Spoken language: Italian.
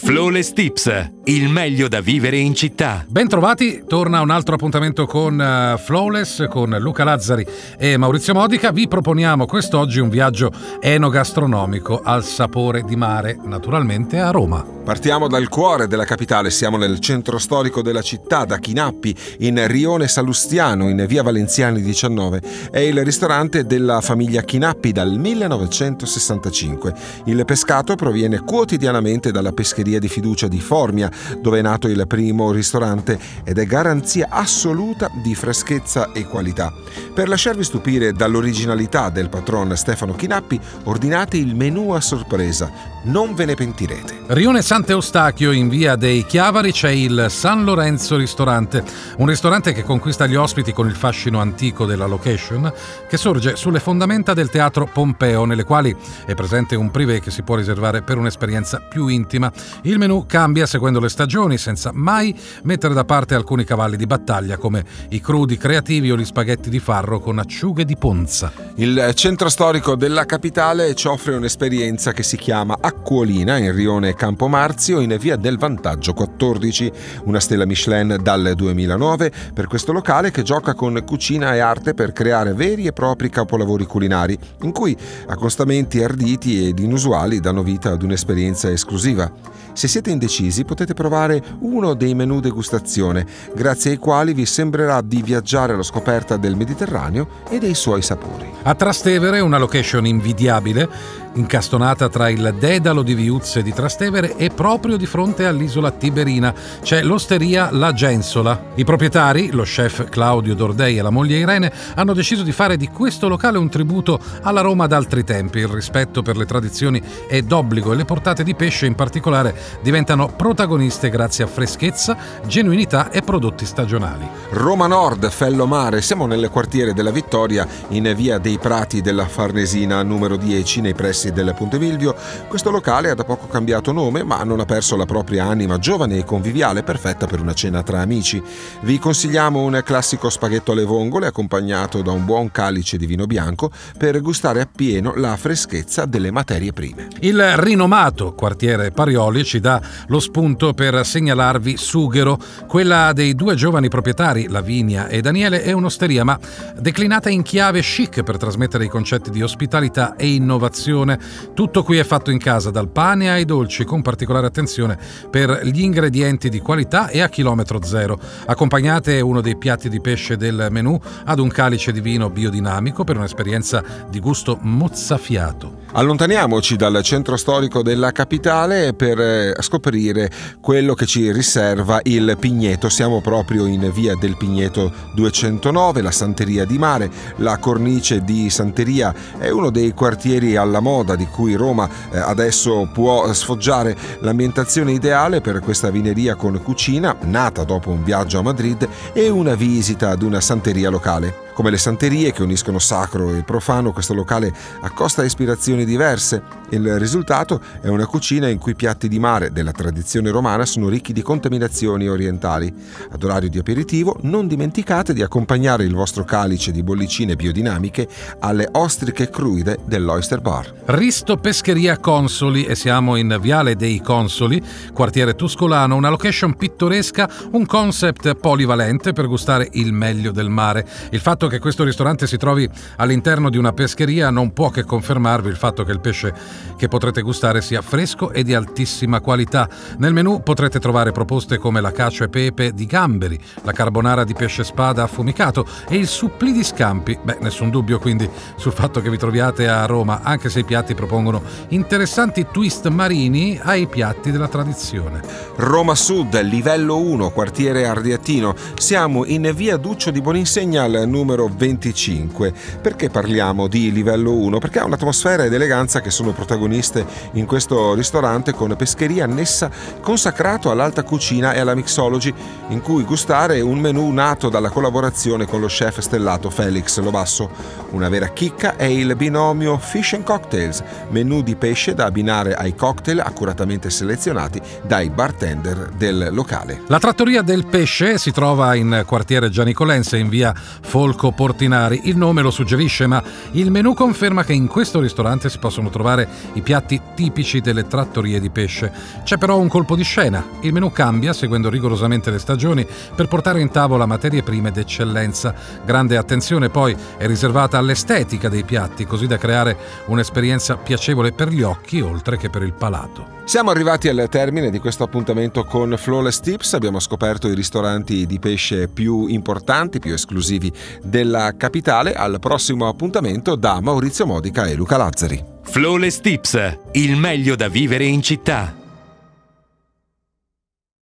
Flawless Tips, il meglio da vivere in città. Bentrovati, torna un altro appuntamento con uh, Flawless, con Luca Lazzari e Maurizio Modica. Vi proponiamo quest'oggi un viaggio enogastronomico al sapore di mare, naturalmente a Roma. Partiamo dal cuore della capitale, siamo nel centro storico della città, da Chinappi, in Rione Salustiano, in via Valenziani 19. È il ristorante della famiglia Chinappi dal 1965. Il pescato proviene quotidianamente dalla pescheria pizzeria di fiducia di Formia, dove è nato il primo ristorante ed è garanzia assoluta di freschezza e qualità. Per lasciarvi stupire dall'originalità del patron Stefano Chinappi, ordinate il menù a sorpresa. Non ve ne pentirete. Rione Sant'Eustachio, in via dei Chiavari, c'è il San Lorenzo Ristorante, un ristorante che conquista gli ospiti con il fascino antico della location, che sorge sulle fondamenta del teatro Pompeo, nelle quali è presente un privé che si può riservare per un'esperienza più intima il menù cambia seguendo le stagioni, senza mai mettere da parte alcuni cavalli di battaglia come i crudi creativi o gli spaghetti di farro con acciughe di ponza. Il centro storico della capitale ci offre un'esperienza che si chiama Acquolina in Rione Campomarzio in via del Vantaggio 14, una stella Michelin dal 2009 per questo locale che gioca con cucina e arte per creare veri e propri capolavori culinari, in cui accostamenti arditi ed inusuali danno vita ad un'esperienza esclusiva. Se siete indecisi potete provare uno dei menu degustazione, grazie ai quali vi sembrerà di viaggiare alla scoperta del Mediterraneo e dei suoi sapori. A Trastevere, una location invidiabile, incastonata tra il dedalo di Viuzze di Trastevere e proprio di fronte all'isola Tiberina, c'è l'osteria La Gensola. I proprietari, lo chef Claudio Dordei e la moglie Irene, hanno deciso di fare di questo locale un tributo alla Roma d'altri tempi. Il rispetto per le tradizioni è d'obbligo e le portate di pesce in particolare diventano protagoniste grazie a freschezza, genuinità e prodotti stagionali. Roma Nord, Fello Mare, siamo nel quartiere della Vittoria, in via dei Prati della Farnesina numero 10, nei pressi del Ponte Milvio. Questo locale ha da poco cambiato nome, ma non ha perso la propria anima giovane e conviviale, perfetta per una cena tra amici. Vi consigliamo un classico spaghetto alle vongole accompagnato da un buon calice di vino bianco per gustare appieno la freschezza delle materie prime. Il rinomato quartiere Parioli ci dà lo spunto per segnalarvi Sughero. Quella dei due giovani proprietari, Lavinia e Daniele, è un'osteria, ma declinata in chiave chic per trasmettere i concetti di ospitalità e innovazione. Tutto qui è fatto in casa, dal pane ai dolci, con particolare attenzione per gli ingredienti di qualità e a chilometro zero. Accompagnate uno dei piatti di pesce del menù ad un calice di vino biodinamico per un'esperienza di gusto mozzafiato. Allontaniamoci dal centro storico della capitale per eh, scoprire quello che ci riserva il Pigneto. Siamo proprio in via del Pigneto 209, la Santeria di Mare. La cornice di Santeria è uno dei quartieri alla moda di cui Roma eh, adesso può sfoggiare l'ambientazione ideale per questa vineria con cucina, nata dopo un viaggio a Madrid e una visita ad una santeria locale. Come le santerie che uniscono sacro e profano, questo locale accosta ispirazioni diverse. Il risultato è una cucina in cui piatti di mare della tradizione romana sono ricchi di contaminazioni orientali. Ad orario di aperitivo non dimenticate di accompagnare il vostro calice di bollicine biodinamiche alle ostriche cruide dell'Oyster Bar. Risto Pescheria Consoli e siamo in Viale dei Consoli, quartiere tuscolano, una location pittoresca, un concept polivalente per gustare il meglio del mare. Il fatto che questo ristorante si trovi all'interno di una pescheria non può che confermarvi il fatto che il pesce che potrete gustare sia fresco e di altissima qualità. Nel menù potrete trovare proposte come la cacio e pepe di gamberi, la carbonara di pesce spada affumicato e il supplì di scampi. Beh, nessun dubbio quindi sul fatto che vi troviate a Roma, anche se i piatti propongono interessanti twist marini ai piatti della tradizione. Roma Sud, livello 1, quartiere Ardiatino. Siamo in via Duccio di Boninsegna al numero numero 25. Perché parliamo di livello 1? Perché ha un'atmosfera ed eleganza che sono protagoniste in questo ristorante con pescheria annessa consacrato all'alta cucina e alla mixology, in cui gustare un menù nato dalla collaborazione con lo chef stellato Felix Lobasso. Una vera chicca è il binomio Fish and Cocktails, menù di pesce da abbinare ai cocktail accuratamente selezionati dai bartender del locale. La trattoria del pesce si trova in quartiere Gianicolense in via Folco Rocco Portinari. Il nome lo suggerisce, ma il menù conferma che in questo ristorante si possono trovare i piatti tipici delle trattorie di pesce. C'è però un colpo di scena. Il menù cambia seguendo rigorosamente le stagioni per portare in tavola materie prime d'eccellenza. Grande attenzione poi è riservata all'estetica dei piatti, così da creare un'esperienza piacevole per gli occhi oltre che per il palato. Siamo arrivati al termine di questo appuntamento con Flawless Tips, abbiamo scoperto i ristoranti di pesce più importanti, più esclusivi della capitale. Al prossimo appuntamento da Maurizio Modica e Luca Lazzari. Flawless Tips, il meglio da vivere in città.